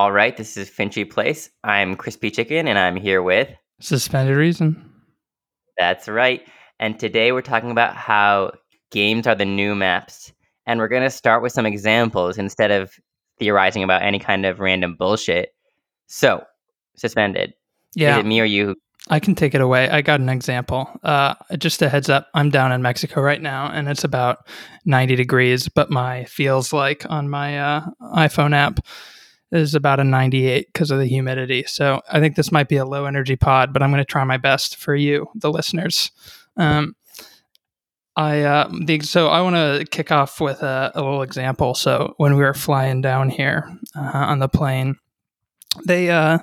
All right, this is Finchley Place. I'm Crispy Chicken, and I'm here with Suspended Reason. That's right. And today we're talking about how games are the new maps. And we're going to start with some examples instead of theorizing about any kind of random bullshit. So, Suspended. Yeah. Is it me or you? I can take it away. I got an example. Uh, just a heads up, I'm down in Mexico right now, and it's about 90 degrees, but my feels like on my uh, iPhone app is about a 98 because of the humidity. So I think this might be a low energy pod, but I'm going to try my best for you, the listeners. Um, I uh, the, so I want to kick off with a, a, little example. So when we were flying down here uh, on the plane, they uh,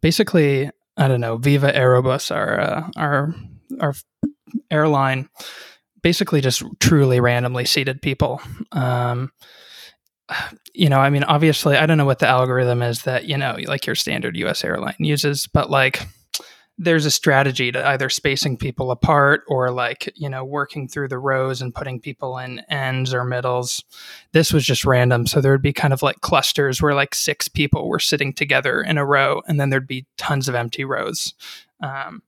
basically I don't know Viva Aerobus, our uh, our our airline, basically just truly randomly seated people. Um, you know, I mean, obviously, I don't know what the algorithm is that, you know, like your standard US airline uses, but like there's a strategy to either spacing people apart or like, you know, working through the rows and putting people in ends or middles. This was just random. So there would be kind of like clusters where like six people were sitting together in a row and then there'd be tons of empty rows. Um,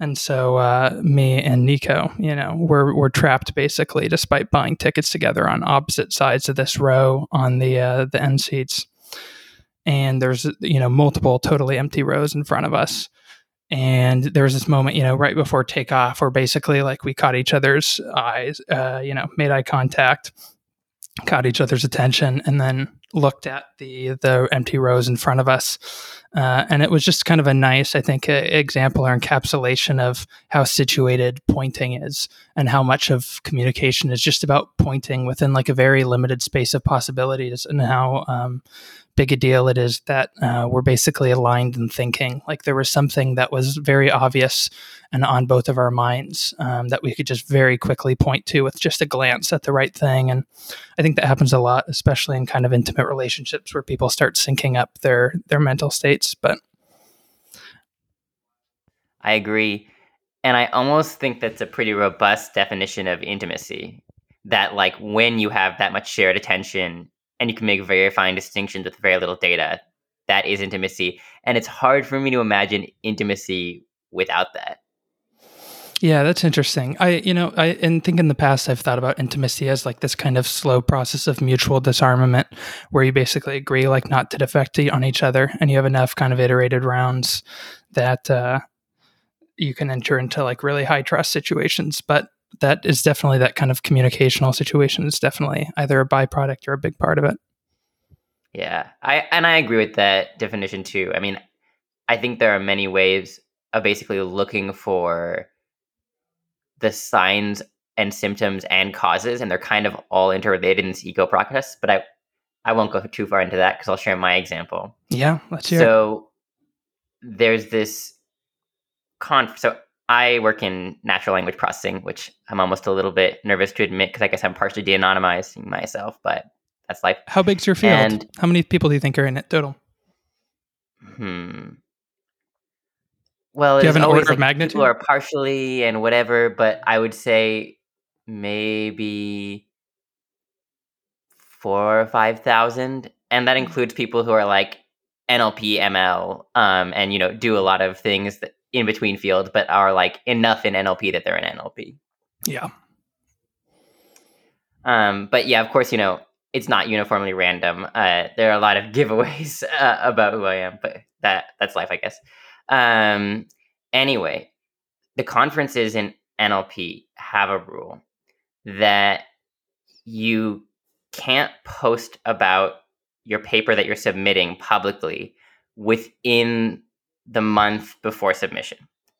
and so uh, me and Nico, you know, we're we're trapped basically, despite buying tickets together on opposite sides of this row on the uh, the end seats. And there's you know multiple totally empty rows in front of us. And there was this moment, you know, right before takeoff, where basically like we caught each other's eyes, uh, you know, made eye contact, caught each other's attention, and then looked at the the empty rows in front of us, uh, and it was just kind of a nice, I think, example or encapsulation of how situated pointing is, and how much of communication is just about pointing within like a very limited space of possibilities, and how um, big a deal it is that uh, we're basically aligned in thinking. Like there was something that was very obvious and on both of our minds um, that we could just very quickly point to with just a glance at the right thing. And I think that happens a lot, especially in kind of intimate relationships where people start syncing up their their mental states. But I agree. And I almost think that's a pretty robust definition of intimacy. That, like, when you have that much shared attention and you can make very fine distinctions with very little data. That is intimacy. And it's hard for me to imagine intimacy without that. Yeah, that's interesting. I, you know, I and think in the past I've thought about intimacy as like this kind of slow process of mutual disarmament, where you basically agree like not to defect on each other, and you have enough kind of iterated rounds that uh, you can enter into like really high trust situations. But that is definitely that kind of communicational situation is definitely either a byproduct or a big part of it. Yeah, I and I agree with that definition too. I mean, I think there are many ways of basically looking for the signs and symptoms and causes, and they're kind of all interrelated in this eco process. But I, I won't go too far into that because I'll share my example. Yeah, let's hear. So there's this con. So I work in natural language processing, which I'm almost a little bit nervous to admit because I guess I'm partially de-anonymizing myself, but that's life. How big's your field? And, How many people do you think are in it total? Hmm. Well, do you have an order like of magnitude? People are partially and whatever, but I would say maybe four or five thousand, and that includes people who are like NLP, ML, um, and you know do a lot of things that in between field, but are like enough in NLP that they're in NLP. Yeah. Um, but yeah, of course, you know, it's not uniformly random. Uh, there are a lot of giveaways uh, about who I am, but that that's life, I guess. Um, anyway, the conferences in NLP have a rule that you can't post about your paper that you're submitting publicly within the month before submission.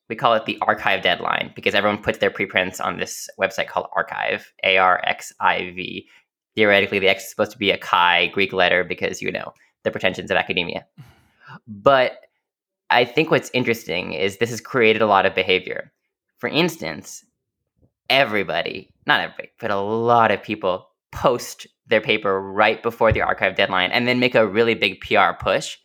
We call it the arXiv deadline because everyone puts their preprints on this website called arXiv, A R X I V. Theoretically, the X is supposed to be a chi Greek letter because, you know, the pretensions of academia. But I think what's interesting is this has created a lot of behavior. For instance, everybody, not everybody, but a lot of people post their paper right before the arXiv deadline and then make a really big PR push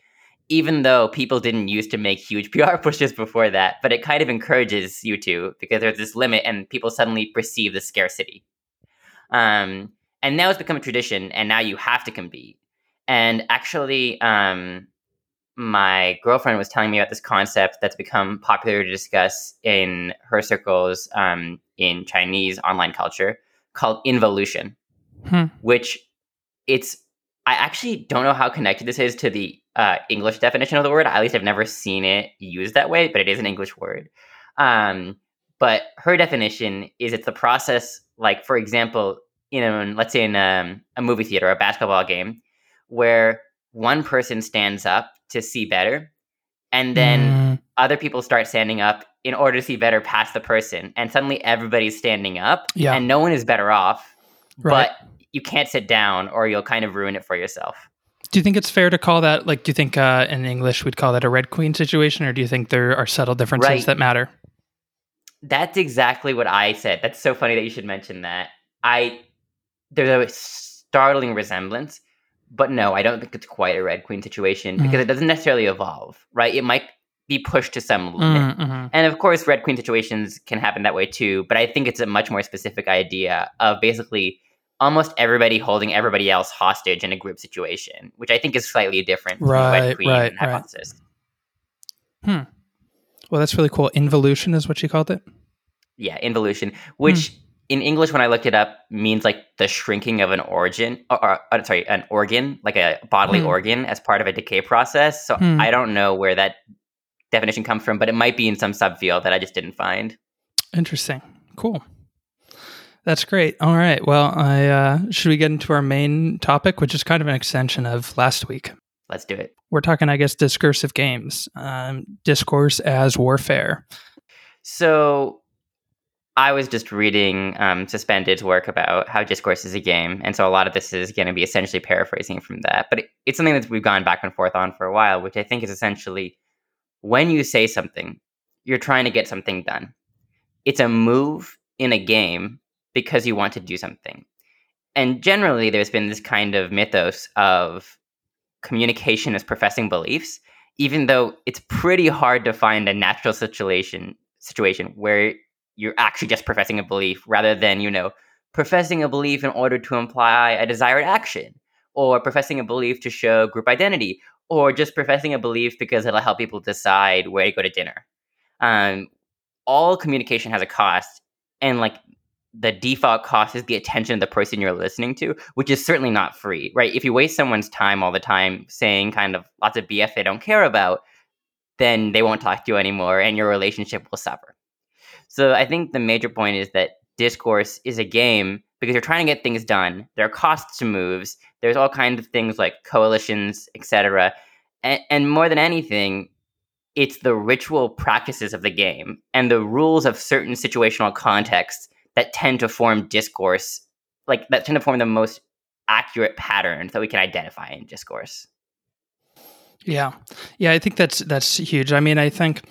even though people didn't used to make huge PR pushes before that, but it kind of encourages you to because there's this limit and people suddenly perceive the scarcity. Um, and now it's become a tradition, and now you have to compete. And actually, um, my girlfriend was telling me about this concept that's become popular to discuss in her circles um, in Chinese online culture called involution, Hmm. which it's I actually don't know how connected this is to the uh, English definition of the word. At least I've never seen it used that way, but it is an English word. Um, but her definition is it's the process, like for example, you know, let's say in um, a movie theater, a basketball game, where one person stands up to see better, and then Mm, other people start standing up in order to see better past the person, and suddenly everybody's standing up, Yeah. and no one is better off. right. But you can't sit down, or you'll kind of ruin it for yourself. do you think it's fair to call that like? Do you think uh, in English we'd call that a red queen situation, or do you think there are subtle differences Right. that matter? That's exactly what I said. That's so funny that you should mention that. I there's a startling resemblance, but no, I don't think it's quite a Red Queen situation because it doesn't necessarily evolve, right? It might be pushed to some limit. Mm, mhm. And of course, Red Queen situations can happen that way too, but I think it's a much more specific idea of basically almost everybody holding everybody else hostage in a group situation, which I think is slightly different from the Right, Red Queen right, right. hypothesis. Well, that's really cool. Involution is what you called it. Yeah, involution, which Hmm. In English, when I looked it up, means like the shrinking of an origin, or, or sorry, an organ, like a bodily Hmm. organ, as part of a decay process. So Hmm. I don't know where that definition comes from, but it might be in some subfield that I just didn't find. Interesting. Cool. That's great. All right. Well, I uh, should we get into our main topic, which is kind of an extension of last week. Let's do it. We're talking, I guess, discursive games, um, discourse as warfare. So I was just reading um, Suspended's work about how discourse is a game, and so a lot of this is going to be essentially paraphrasing from that. But it, it's something that we've gone back and forth on for a while, which I think is essentially when you say something, you're trying to get something done. It's a move in a game because you want to do something. And generally, there's been this kind of mythos of communication as professing beliefs, even though it's pretty hard to find a natural situation situation where you're actually just professing a belief rather than, you know, professing a belief in order to imply a desired action, or professing a belief to show group identity, or just professing a belief because it'll help people decide where to go to dinner. Um, all communication has a cost, and like the default cost is the attention of the person you're listening to, which is certainly not free, right? If you waste someone's time all the time saying kind of lots of BS they don't care about, then they won't talk to you anymore and your relationship will suffer. So I think the major point is that discourse is a game because you're trying to get things done. There are costs to moves. There's all kinds of things like coalitions, etc. And, and more than anything, it's the ritual practices of the game and the rules of certain situational contexts that tend to form discourse, like that tend to form the most accurate patterns that we can identify in discourse. Yeah, yeah, I think that's that's huge. I mean, I think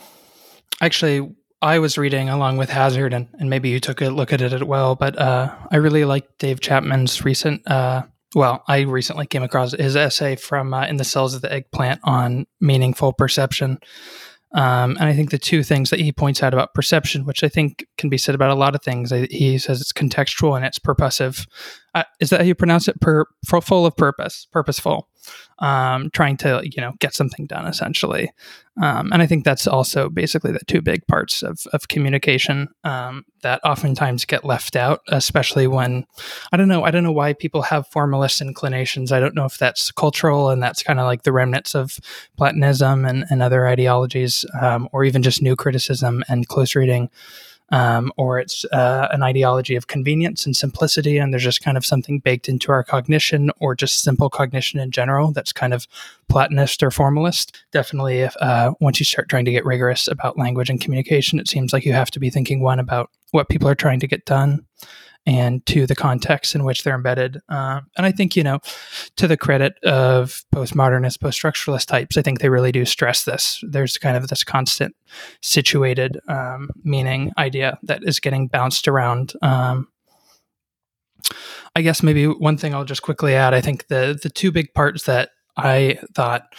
actually I was reading along with Hazard, and, and maybe you took a look at it as well. But uh, I really like Dave Chapman's recent. Uh, well, I recently came across his essay from uh, "In the Cells of the Eggplant" on meaningful perception. Um, and I think the two things that he points out about perception, which I think can be said about a lot of things, he says it's contextual and it's purposive. Uh, is that how you pronounce it? Per, full of purpose, purposeful, um, trying to you know get something done essentially. Um, and I think that's also basically the two big parts of, of communication um, that oftentimes get left out, especially when I don't know. I don't know why people have formalist inclinations. I don't know if that's cultural and that's kind of like the remnants of Platonism and, and other ideologies, um, or even just new criticism and close reading. Um, or it's uh, an ideology of convenience and simplicity, and there's just kind of something baked into our cognition, or just simple cognition in general that's kind of Platonist or formalist. Definitely, if uh, once you start trying to get rigorous about language and communication, it seems like you have to be thinking one about what people are trying to get done, and to the context in which they're embedded. Uh, and I think, you know, to the credit of postmodernist, post structuralist types, I think they really do stress this. There's kind of this constant situated um, meaning idea that is getting bounced around. Um, I guess maybe one thing I'll just quickly add I think the, the two big parts that I thought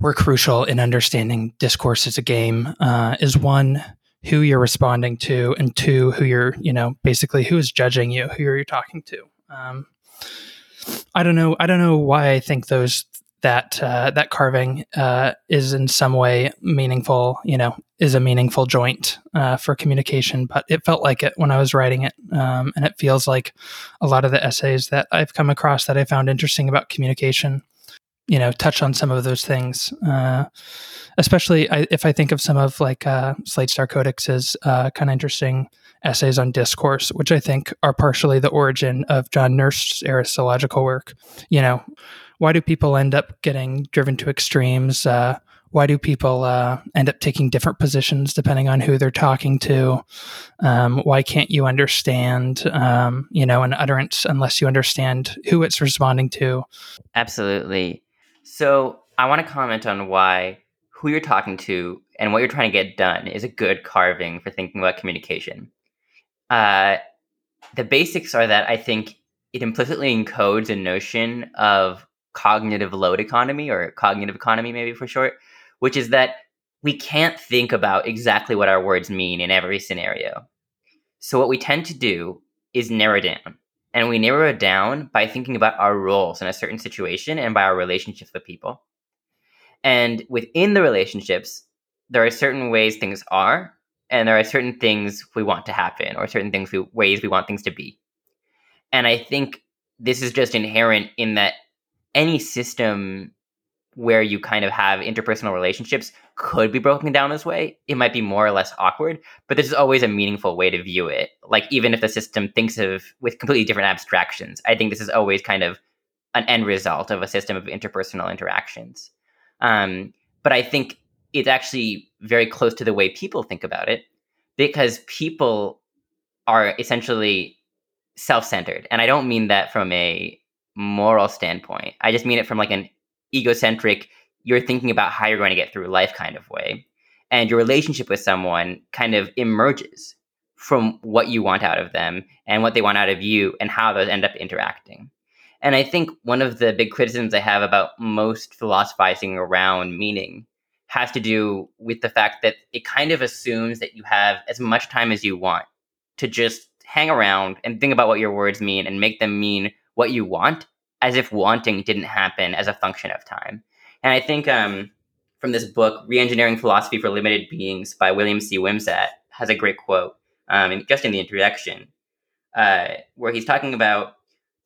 were crucial in understanding discourse as a game uh, is one, who you're responding to and two who you're you know basically who is judging you who you're talking to um, i don't know i don't know why i think those that uh, that carving uh, is in some way meaningful. You know, is a meaningful joint uh, for communication. But it felt like it when I was writing it, um, and it feels like a lot of the essays that I've come across that I found interesting about communication. You know, touch on some of those things. Uh, especially I, if I think of some of like uh, Slate Star Codex's uh, kind of interesting essays on discourse, which I think are partially the origin of John Nerst's erisological work. You know, why do people end up getting driven to extremes? Uh, why do people uh, end up taking different positions depending on who they're talking to? Um, why can't you understand, um, you know, an utterance unless you understand who it's responding to? Absolutely. So I want to comment on why who you're talking to and what you're trying to get done is a good carving for thinking about communication. Uh, the basics are that I think it implicitly encodes a notion of cognitive load economy or cognitive economy, maybe for short, which is that we can't think about exactly what our words mean in every scenario. So, what we tend to do is narrow down. And we narrow it down by thinking about our roles in a certain situation and by our relationships with people. And within the relationships, there are certain ways things are, and there are certain things we want to happen, or certain things we, ways we want things to be. And I think this is just inherent in that any system where you kind of have interpersonal relationships could be broken down this way. It might be more or less awkward, but this is always a meaningful way to view it. Like even if the system thinks of with completely different abstractions, I think this is always kind of an end result of a system of interpersonal interactions. Um, but I think it's actually very close to the way people think about it because people are essentially self-centered, and I don't mean that from a moral standpoint. I just mean it from like an egocentric, you're thinking about how you're going to get through life kind of way. And your relationship with someone kind of emerges from what you want out of them and what they want out of you and how those end up interacting. And I think one of the big criticisms I have about most philosophizing around meaning has to do with the fact that it kind of assumes that you have as much time as you want to just hang around and think about what your words mean and make them mean what you want as if wanting didn't happen as a function of time. And I think um, from this book, Reengineering Philosophy for Limited Beings by William C. Wimsatt, has a great quote, um, just in the introduction, uh, where he's talking about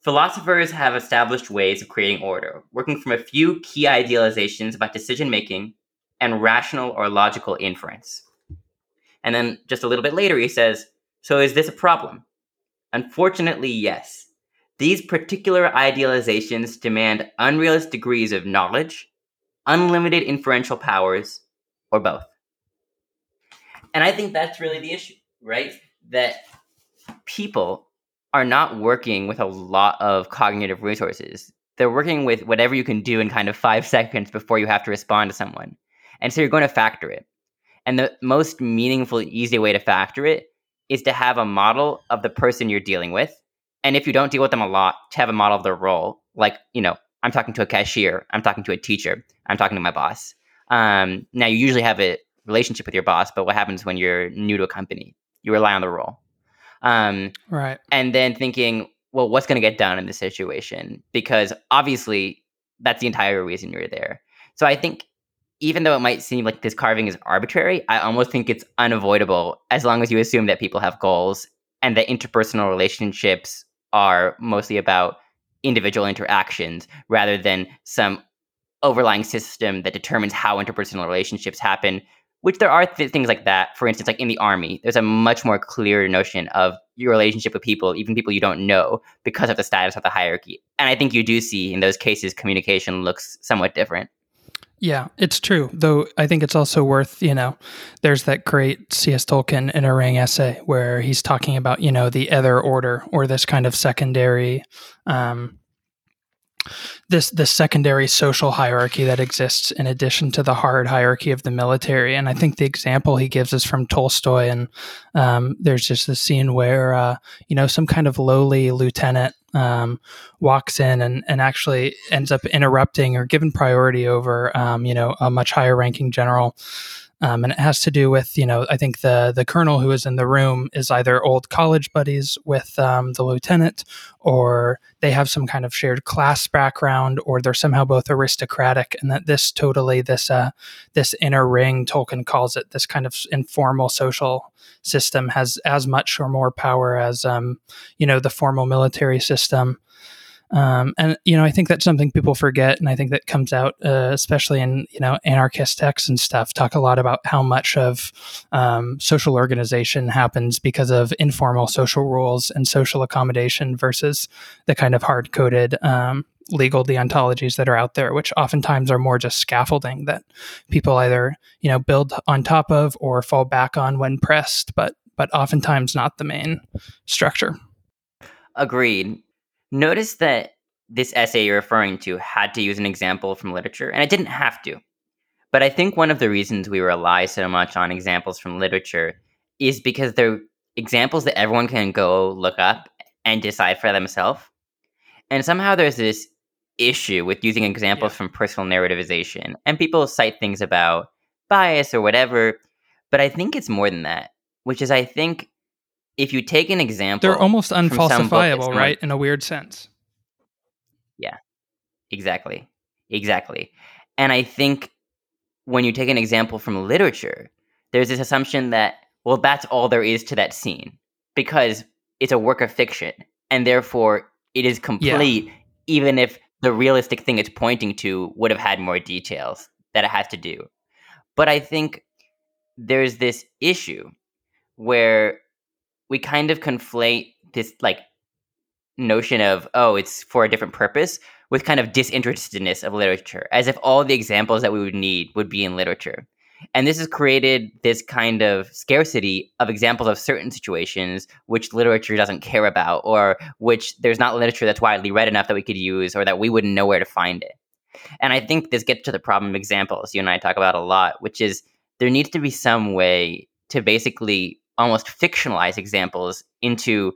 philosophers have established ways of creating order, working from a few key idealizations about decision making and rational or logical inference. And then just a little bit later, he says, So is this a problem? Unfortunately, yes. These particular idealizations demand unrealistic degrees of knowledge, unlimited inferential powers, or both. And I think that's really the issue, right? That people are not working with a lot of cognitive resources. They're working with whatever you can do in kind of five seconds before you have to respond to someone. And so you're going to factor it. And the most meaningful, easy way to factor it is to have a model of the person you're dealing with and if you don't deal with them a lot, to have a model of their role, like, you know, I'm talking to a cashier, I'm talking to a teacher, I'm talking to my boss. Um, now, you usually have a relationship with your boss, but what happens when you're new to a company? You rely on the role. Um, right. And then thinking, well, what's going to get done in this situation? Because obviously, that's the entire reason you're there. So I think even though it might seem like this carving is arbitrary, I almost think it's unavoidable as long as you assume that people have goals and that interpersonal relationships are mostly about individual interactions rather than some overlying system that determines how interpersonal relationships happen which there are th- things like that. For instance like in the army there's a much more clear notion of your relationship with people even people you don't know because of the status of the hierarchy. And i think you do see in those cases communication looks somewhat different yeah, it's true. Though I think it's also worth, you know, there's that great C.S. Tolkien Inner Ring essay where he's talking about, you know, the other order or this kind of secondary um, this this secondary social hierarchy that exists in addition to the hard hierarchy of the military. And I think the example he gives is from Tolstoy. And um, there's just the scene where uh, you know some kind of lowly lieutenant um, walks in and, and actually ends up interrupting or given priority over um, you know a much higher ranking general. Um, and it has to do with, you know, I think the the colonel who is in the room is either old college buddies with um, the lieutenant, or they have some kind of shared class background, or they're somehow both aristocratic, and that this totally this uh, this inner ring, Tolkien calls it, this kind of informal social system has as much or more power as um, you know the formal military system. Um, and you know, I think that's something people forget, and I think that comes out, uh, especially in you know anarchist texts and stuff. Talk a lot about how much of um, social organization happens because of informal social rules and social accommodation versus the kind of hard coded um, legal deontologies that are out there, which oftentimes are more just scaffolding that people either you know build on top of or fall back on when pressed, but but oftentimes not the main structure. Agreed Notice that this essay you're referring to had to use an example from literature, and it didn't have to. But I think one of the reasons we rely so much on examples from literature is because they're examples that everyone can go look up and decide for themselves. And somehow there's this issue with using examples yeah. from personal narrativization, and people cite things about bias or whatever. But I think it's more than that, which is I think if you take an example, they're almost unfalsifiable, right? in a weird sense. Yeah, exactly, exactly. And I think when you take an example from literature, there's this assumption that well, that's all there is to that scene because it's a work of fiction, and therefore it is complete, yeah. even if the realistic thing it's pointing to would have had more details that it has to do. But I think there's this issue where we kind of conflate this like notion of oh it's for a different purpose with kind of disinterestedness of literature as if all the examples that we would need would be in literature. And this has created this kind of scarcity of examples of certain situations which literature doesn't care about or which there's not literature that's widely read enough that we could use or that we wouldn't know where to find it. And i think this gets to the problem of examples you and i talk about a lot which is there needs to be some way to basically almost fictionalize examples into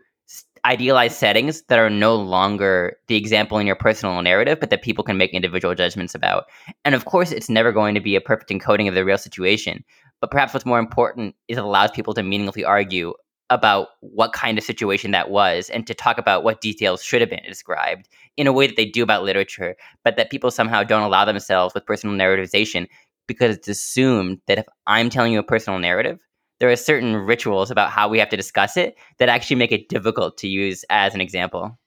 idealized settings that are no longer the example in your personal narrative, but that people can make individual judgments about. And of course, it's never going to be a perfect encoding of the real situation. But perhaps what's more important is it allows people to meaningfully argue about what kind of situation that was and to talk about what details should have been described in a way that they do about literature, but that people somehow don't allow themselves with personal narrativization because it's assumed that if I'm telling you a personal narrative, there are certain rituals about how we have to discuss it that actually make it difficult to use as an example.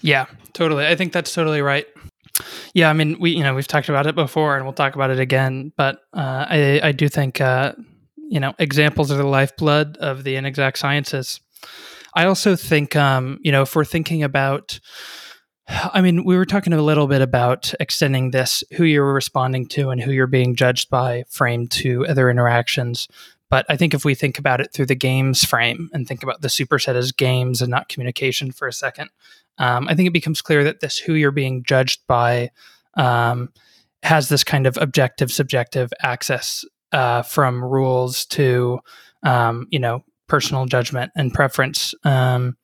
Yeah, totally. I think that's totally right. Yeah, I mean, we you know we've talked about it before, and we'll talk about it again. But uh, I I do think uh, you know examples are the lifeblood of the inexact sciences. I also think um, you know if we're thinking about I mean, we were talking a little bit about extending this who you're responding to and who you're being judged by frame to other interactions. But I think if we think about it through the games frame and think about the superset as games and not communication for a second, um, I think it becomes clear that this who you're being judged by um, has this kind of objective subjective access uh, from rules to um, you know personal judgment and preference um,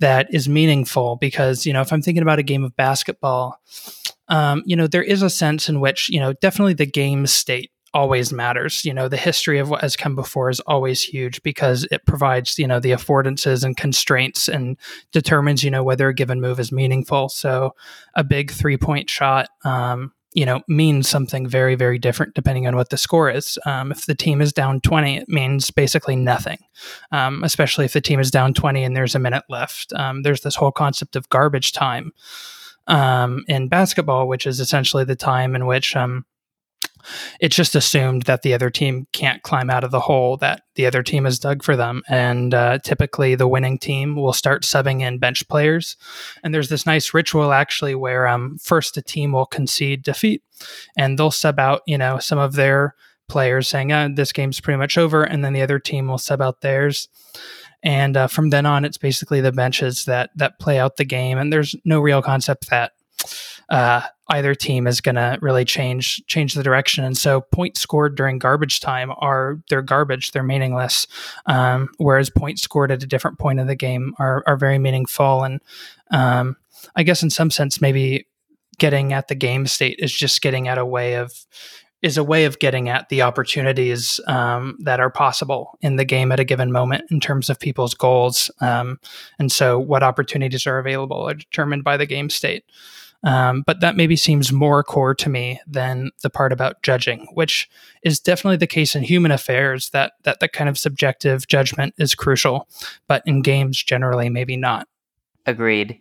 that is meaningful because you know if I'm thinking about a game of basketball. Um, you know, there is a sense in which, you know, definitely the game state always matters. You know, the history of what has come before is always huge because it provides, you know, the affordances and constraints and determines, you know, whether a given move is meaningful. So a big three point shot, um, you know, means something very, very different depending on what the score is. Um, if the team is down 20, it means basically nothing, um, especially if the team is down 20 and there's a minute left. Um, there's this whole concept of garbage time um, in basketball, which is essentially the time in which um, it's just assumed that the other team can't climb out of the hole that the other team has dug for them. And uh, typically, the winning team will start subbing in bench players. And there's this nice ritual actually where um, first a team will concede defeat and they'll sub out, you know, some of their players saying, oh, this game's pretty much over. And then the other team will sub out theirs and uh, from then on it's basically the benches that that play out the game and there's no real concept that uh, either team is going to really change change the direction. And so points scored during garbage time are they're garbage, they're meaningless. Um, whereas points scored at a different point of the game are are very meaningful. And um, I guess in some sense, maybe getting at the game state is just getting at a way of is a way of getting at the opportunities um, that are possible in the game at a given moment in terms of people's goals. Um, and so, what opportunities are available are determined by the game state. Um, but that maybe seems more core to me than the part about judging, which is definitely the case in human affairs. That that that kind of subjective judgment is crucial, but in games generally, maybe not. Agreed.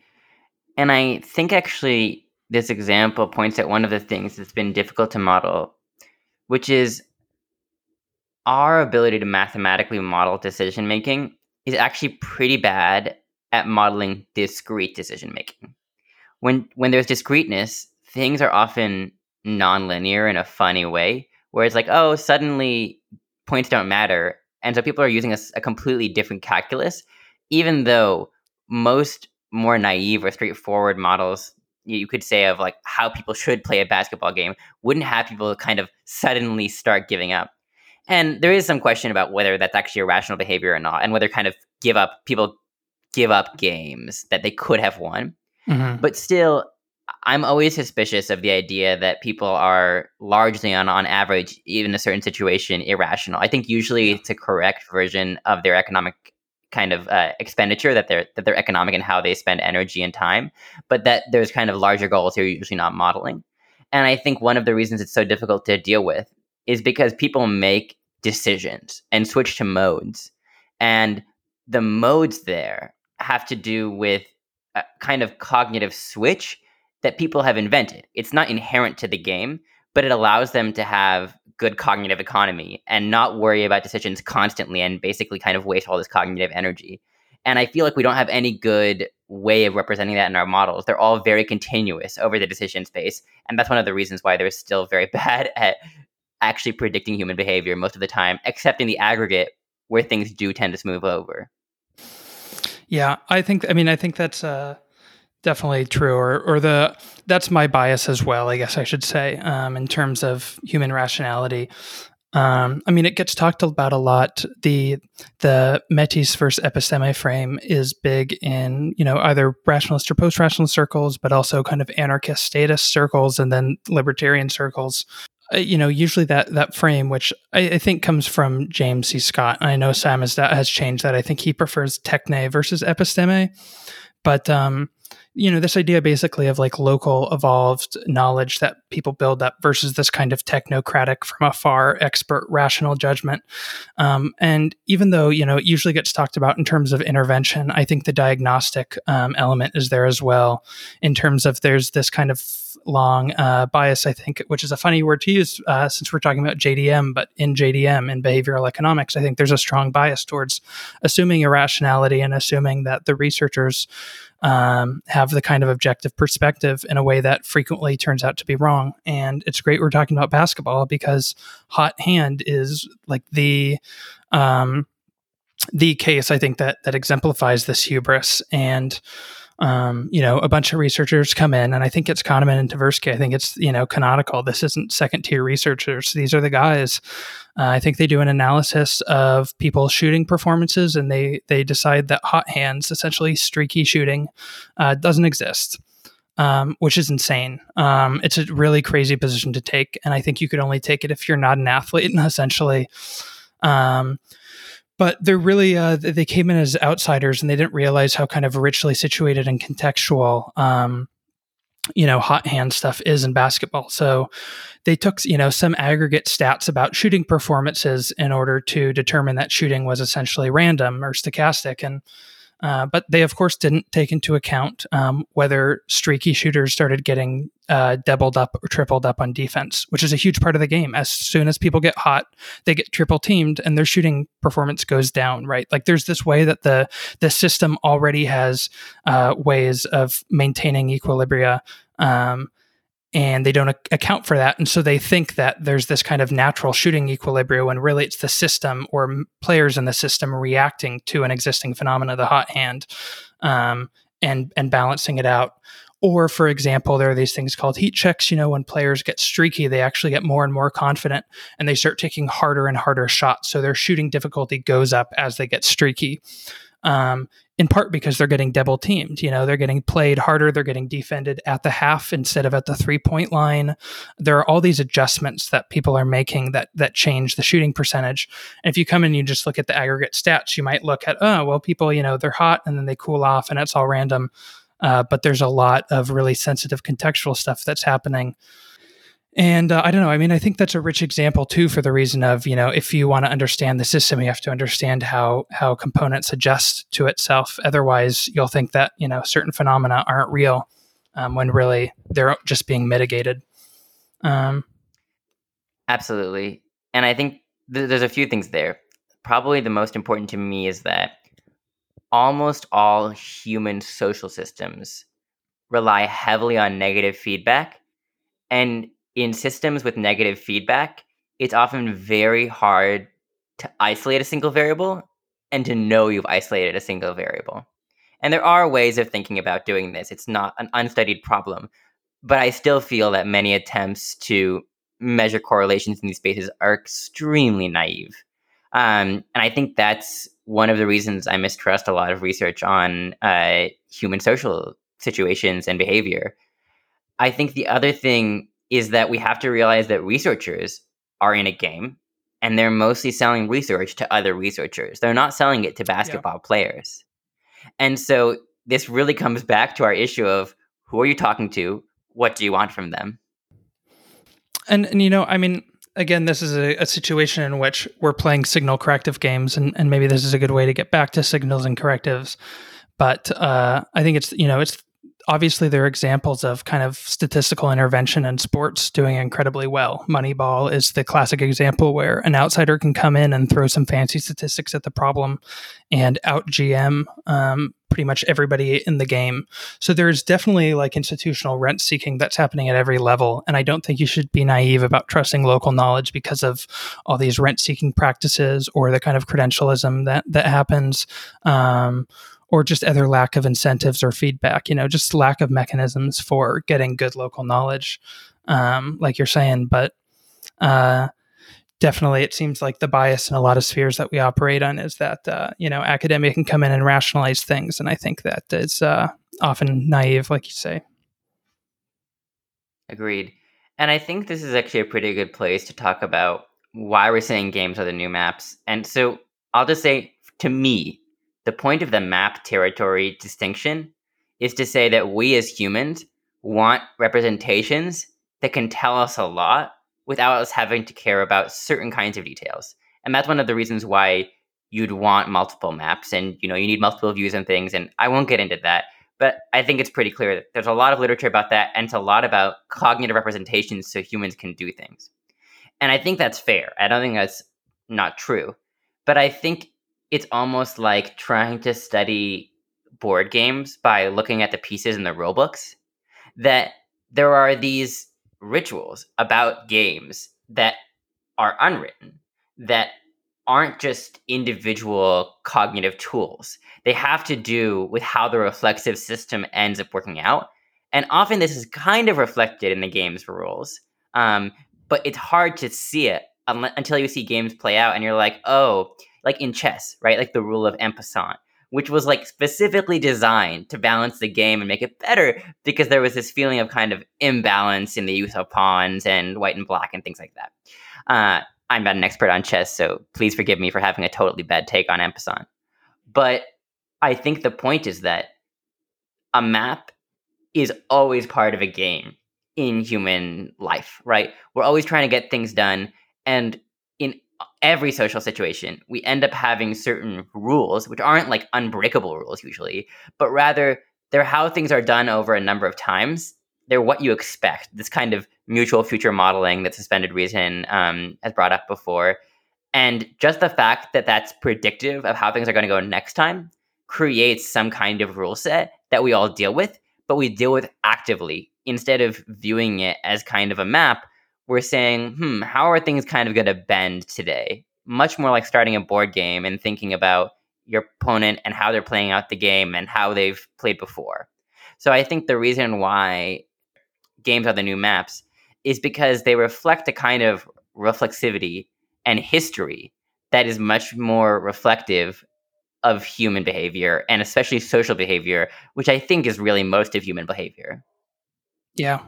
And I think actually this example points at one of the things that's been difficult to model which is our ability to mathematically model decision making is actually pretty bad at modeling discrete decision making. When when there's discreteness, things are often nonlinear in a funny way, where it's like, oh, suddenly points don't matter, and so people are using a, a completely different calculus, even though most more naive or straightforward models you could say of like how people should play a basketball game wouldn't have people kind of suddenly start giving up. And there is some question about whether that's actually a rational behavior or not, and whether kind of give up people give up games that they could have won. Mm-hmm. But still, I'm always suspicious of the idea that people are largely on on average, even in a certain situation, irrational. I think usually it's a correct version of their economic kind of uh, expenditure that they're that they're economic and how they spend energy and time, but that there's kind of larger goals you're usually not modeling. And I think one of the reasons it's so difficult to deal with is because people make decisions and switch to modes, and the modes there have to do with kind of cognitive switch that people have invented. It's not inherent to the game, but it allows them to have good cognitive economy and not worry about decisions constantly and basically kind of waste all this cognitive energy. And I feel like we don't have any good way of representing that in our models. They're all very continuous over the decision space. And that's one of the reasons why they're still very bad at actually predicting human behavior most of the time, except in the aggregate where things do tend to smooth over. Yeah, I think, I mean, I think that's, uh, definitely true or or the that's my bias as well i guess i should say um, in terms of human rationality um, I mean, it gets talked about a lot. The the Metis versus episteme frame is big in you know either rationalist or post rationalist circles, but also kind of anarchist status circles and then libertarian circles. Uh, you know, usually that that frame, which I, I, think comes from James C. Scott. I know Sam has, has changed that. I think he prefers techne versus episteme, but um, you know this idea basically of like local evolved knowledge that people build up versus this kind of technocratic from afar expert rational judgment um, and even though you know it usually gets talked about in terms of intervention i think the diagnostic um, element is there as well in terms of there's this kind of long uh, bias i think which is a funny word to use uh, since we're talking about jdm but in jdm in behavioral economics i think there's a strong bias towards assuming irrationality and assuming that the researchers um, have the kind of objective perspective in a way that frequently turns out to be wrong. And it's great we're talking about basketball because hot hand is like the um, the case I think that that exemplifies this hubris and um, you know, a bunch of researchers come in, and I think it's Kahneman and Tversky. I think it's you know canonical. This isn't second tier researchers. These are the guys. Uh, I think they do an analysis of people's shooting performances, and they they decide that hot hands, essentially streaky shooting, uh, doesn't exist. Um, which is insane. Um, it's a really crazy position to take, and I think you could only take it if you're not an athlete, essentially. Um, but they're really uh, they came in as outsiders and they didn't realize how kind of richly situated and contextual um, you know hot hand stuff is in basketball. So they took you know some aggregate stats about shooting performances in order to determine that shooting was essentially random or stochastic. And uh, but they, of course, didn't take into account um, whether streaky shooters started getting uh, doubled up or tripled up on defense, which is a huge part of the game. As soon as people get hot, they get triple teamed, and their shooting performance goes down. Right? Like there's this way that the the system already has uh, ways of maintaining equilibria. Um, and they don't account for that. And so they think that there's this kind of natural shooting equilibrium when really it's the system or players in the system reacting to an existing phenomena, the hot hand, um, and and balancing it out. Or, for example, there are these things called heat checks. You know, when players get streaky, they actually get more and more confident and they start taking harder and harder shots. So their shooting difficulty goes up as they get streaky. Um, in part because they're getting double teamed. You know, they're getting played harder, they're getting defended at the half instead of at the three point line. There are all these adjustments that people are making that that change the shooting percentage. And if you come in and you just look at the aggregate stats, you might look at, oh, well, people, you know, they're hot and then they cool off and it's all random. Uh, but there's a lot of really sensitive contextual stuff that's happening and uh, I don't know. I mean, I think that's a rich example too, for the reason of you know, if you want to understand the system, you have to understand how how components adjust to itself. Otherwise, you'll think that you know certain phenomena aren't real um, when really they're just being mitigated. Um, Absolutely, and I think th- there's a few things there. Probably the most important to me is that almost all human social systems rely heavily on negative feedback and in systems with negative feedback, it's often very hard to isolate a single variable and to know you've isolated a single variable. And there are ways of thinking about doing this. It's not an unstudied problem. But I still feel that many attempts to measure correlations in these spaces are extremely naive. Um, and I think that's one of the reasons I mistrust a lot of research on uh, human social situations and behavior. I think the other thing is that we have to realize that researchers are in a game and they're mostly selling research to other researchers. They're not selling it to basketball yeah. players. And so this really comes back to our issue of who are you talking to? What do you want from them? And, and you know, I mean, again, this is a, a, situation in which we're playing signal corrective games, and, and maybe this is a good way to get back to signals and correctives. But uh, I think it's you know it's obviously there are examples of kind of statistical intervention in sports doing incredibly well. Moneyball is the classic example where an outsider can come in and throw some fancy statistics at the problem and out GM um, pretty much everybody in the game. So there's definitely like institutional rent seeking that's happening at every level. And I don't think you should be naive about trusting local knowledge because of all these rent seeking practices or the kind of credentialism that that happens. Um, or just other lack of incentives or feedback, you know, just lack of mechanisms for getting good local knowledge, um, like you're saying. But uh, definitely, it seems like the bias in a lot of spheres that we operate on is that, uh, you know, academia can come in and rationalize things. And I think that is uh, often naive, like you say. Agreed. And I think this is actually a pretty good place to talk about why we're saying games are the new maps. And so I'll just say, to me, the point of the map territory distinction is to say that we as humans want representations that can tell us a lot without us having to care about certain kinds of details. And that's one of the reasons why you'd want multiple maps and you know you need multiple views and things and I won't get into that. But I think it's pretty clear that there's a lot of literature about that and it's a lot about cognitive representations so humans can do things. And I think that's fair. I don't think that's not true. But I think it's almost like trying to study board games by looking at the pieces in the rule books that there are these rituals about games that are unwritten that aren't just individual cognitive tools. They have to do with how the reflexive system ends up working out and often this is kind of reflected in the game's rules um, but it's hard to see it until you see games play out and you're like oh like in chess, right? Like the rule of en passant, which was like specifically designed to balance the game and make it better because there was this feeling of kind of imbalance in the use of pawns and white and black and things like that. Uh, I'm not an expert on chess, so please forgive me for having a totally bad take on en passant. But I think the point is that a map is always part of a game in human life, right? We're always trying to get things done. And every social situation, we end up having certain rules, which aren't like unbreakable rules usually, but rather they're how things are done over a number of times. They're what you expect. This kind of mutual future modeling that suspended reason um, has brought up before. And just the fact that that's predictive of how things are going to go next time creates some kind of rule set that we all deal with, but we deal with actively instead of viewing it as kind of a map we're saying, hmm, how are things kind of going to bend today? Much more like starting a board game and thinking about your opponent and how they're playing out the game and how they've played before. So I think the reason why games are the new maps is because they reflect a kind of reflexivity and history that is much more reflective of human behavior and especially social behavior, which I think is really most of human behavior. Yeah,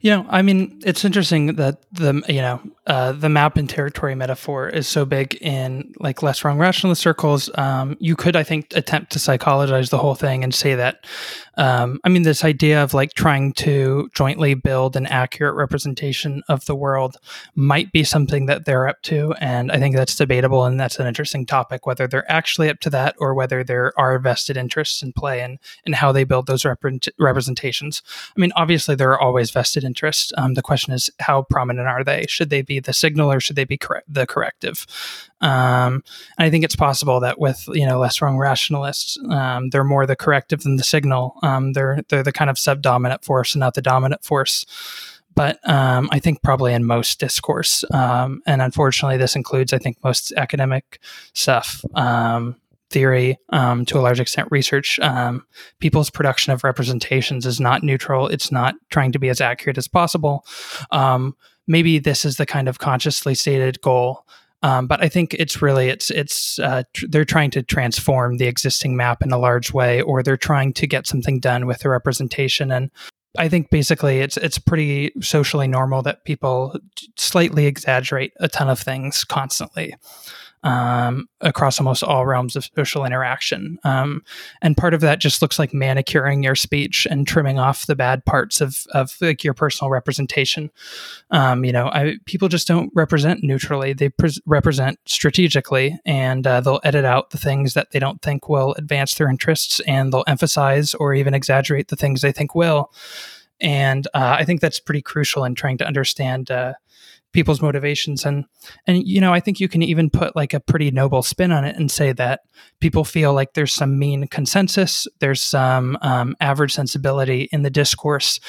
you know, I mean, it's interesting that the you know uh, the map and territory metaphor is so big in like LessWrong rationalist circles. Um, you could, I think, attempt to psychologize the whole thing and say that. Um, I mean, this idea of like trying to jointly build an accurate representation of the world might be something that they're up to, and I think that's debatable, and that's an interesting topic whether they're actually up to that or whether there are vested interests in play and and how they build those representations. I mean, obviously there are always vested interests. Um, the question is, how prominent are they? Should they be the signal or should they be the corrective? Um, and I think it's possible that with you know LessWrong rationalists, um, they're more the corrective than the signal. Um, they're they're the kind of subdominant force and not the dominant force but um, I think probably in most discourse. Um, and unfortunately, this includes, I think, most academic stuff. Theory, um, to a large extent, research, um, people's production of representations is not neutral. It's not trying to be as accurate as possible. Um, maybe this is the kind of consciously stated goal. Um, but I think it's really it's it's uh, tr- they're trying to transform the existing map in a large way, or they're trying to get something done with the representation. And I think basically it's it's pretty socially normal that people slightly exaggerate a ton of things constantly um, across almost all realms of social interaction. Um, and part of that just looks like manicuring your speech and trimming off the bad parts of, of like your personal representation. Um, you know, I, people just don't represent neutrally; they pre- represent strategically, and uh, they'll edit out the things that they don't think will advance their interests, and they'll emphasize or even exaggerate the things they think will. And uh, I think that's pretty crucial in trying to understand. Uh, people's motivations. And and you know i think you can even put like a pretty noble spin on it and say that people feel like there's some mean consensus there's some um, average sensibility in the discourse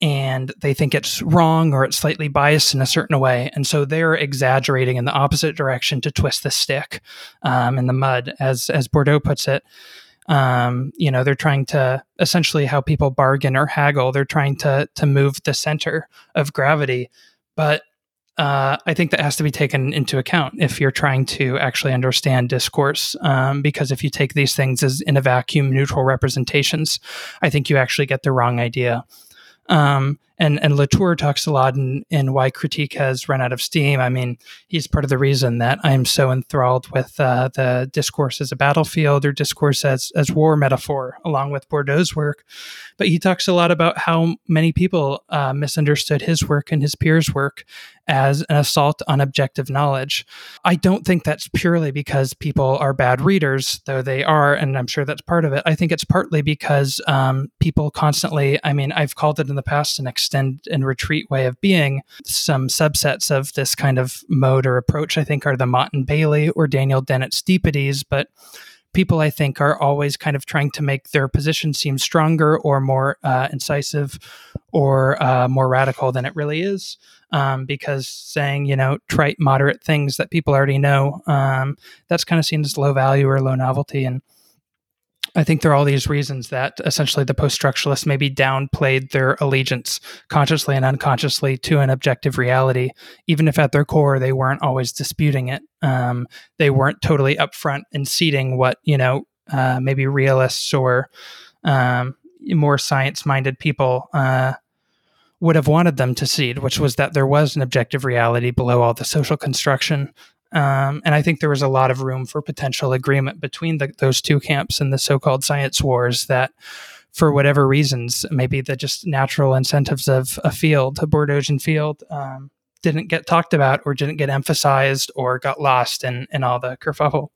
and they think it's wrong or it's slightly biased in a certain way. And so they're exaggerating in the opposite direction to twist the stick um, in the mud as as bourdieu puts it. Um, you know they're trying to essentially how people bargain or haggle they're trying to to move the center of gravity. But uh, I think that has to be taken into account if you're trying to actually understand discourse. Um, because if you take these things as in a vacuum neutral representations, I think you actually get the wrong idea. Um, and and Latour talks a lot in, in why critique has run out of steam. I mean, he's part of the reason that I'm so enthralled with uh, the discourse as a battlefield or discourse as as war metaphor, along with Bourdieu's work. But he talks a lot about how many people uh, misunderstood his work and his peers' work as an assault on objective knowledge. I don't think that's purely because people are bad readers, though they are, and I'm sure that's part of it. I think it's partly because um, people constantly, I mean, I've called it in the past an and retreat way of being. Some subsets of this kind of mode or approach, I think, are the Motte and Bailey or Daniel Dennett's deepities, but people I think are always kind of trying to make their position seem stronger or more uh, incisive or uh, more radical than it really is. Um, because saying, you know, trite, moderate things that people already know, um, that's kind of seen as low value or low novelty. And I think there are all these reasons that essentially the post structuralists maybe downplayed their allegiance consciously and unconsciously to an objective reality, even if at their core they weren't always disputing it. Um, they weren't totally upfront in ceding what, you know, uh, maybe realists or um, more science minded people uh, would have wanted them to cede, which was that there was an objective reality below all the social construction um, and I think there was a lot of room for potential agreement between the, those two camps in the so called science wars that, for whatever reasons, maybe the just natural incentives of a field, a Bourdieuian field, um, didn't get talked about or didn't get emphasized or got lost in, in all the kerfuffle.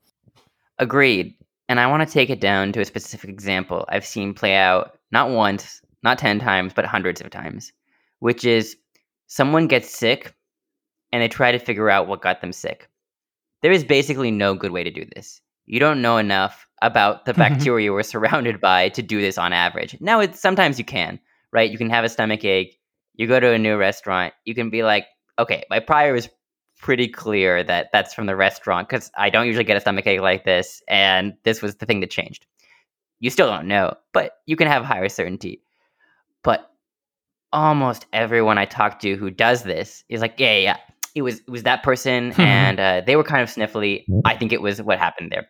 Agreed. And I want to take it down to a specific example I've seen play out not once, not 10 times, but hundreds of times, which is someone gets sick and they try to figure out what got them sick there is basically no good way to do this. You don't know enough about the mm-hmm. bacteria we're surrounded by to do this on average. Now, it's sometimes you can, right? You can have a stomach ache. You go to a new restaurant. You can be like, okay, my prior is pretty clear that that's from the restaurant because I don't usually get a stomach ache like this, and this was the thing that changed. You still don't know, but you can have higher certainty. But almost everyone I talk to who does this is like, yeah, yeah, it was it was that person, hmm. and uh, they were kind of sniffly. I think it was what happened there.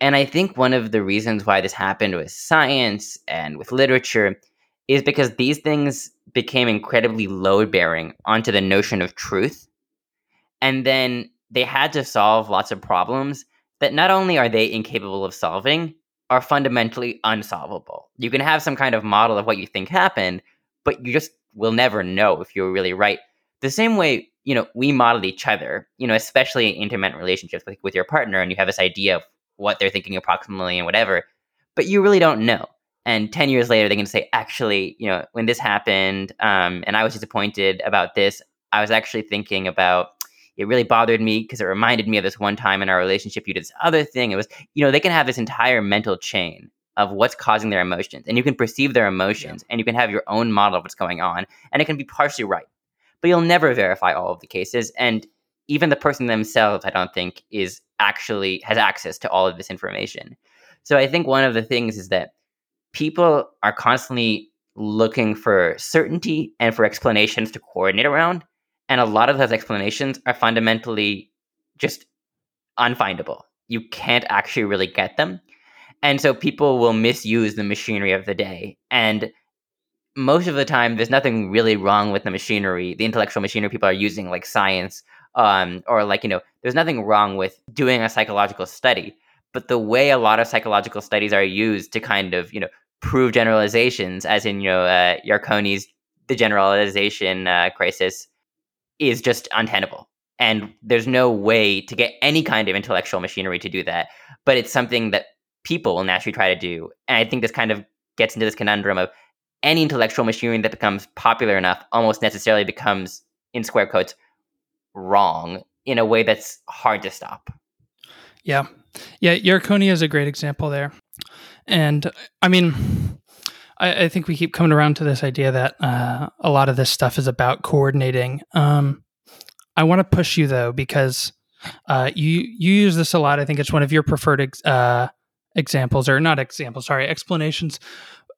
And I think one of the reasons why this happened with science and with literature is because these things became incredibly load bearing onto the notion of truth. And then they had to solve lots of problems that not only are they incapable of solving, are fundamentally unsolvable. You can have some kind of model of what you think happened, but you just will never know if you're really right. The same way, you know, we model each other, you know, especially in intimate relationships with, with your partner, and you have this idea of what they're thinking approximately and whatever, but you really don't know. And 10 years later, they can say, actually, you know, when this happened um, and I was disappointed about this, I was actually thinking about it really bothered me because it reminded me of this one time in our relationship you did this other thing it was you know they can have this entire mental chain of what's causing their emotions and you can perceive their emotions yeah. and you can have your own model of what's going on and it can be partially right but you'll never verify all of the cases and even the person themselves i don't think is actually has access to all of this information so i think one of the things is that people are constantly looking for certainty and for explanations to coordinate around. And a lot of those explanations are fundamentally just unfindable. You can't actually really get them. And so people will misuse the machinery of the day. And most of the time, there's nothing really wrong with the machinery, the intellectual machinery people are using, like science, um, or like, you know, there's nothing wrong with doing a psychological study. But the way a lot of psychological studies are used to kind of, you know, prove generalizations, as in you know uh, Yarkoni's the generalization uh, crisis, is just untenable. And there's no way to get any kind of intellectual machinery to do that. But it's something that people will naturally try to do. And I think this kind of gets into this conundrum of any intellectual machinery that becomes popular enough almost necessarily becomes, in square quotes, wrong in a way that's hard to stop. Yeah. Yeah. Yarkoni is a great example there. And I mean, I, I, think we keep coming around to this idea that uh, a lot of this stuff is about coordinating. Um, I want to push you though because uh, you you use this a lot. I think it's one of your preferred ex- uh, examples, or not examples, sorry, explanations.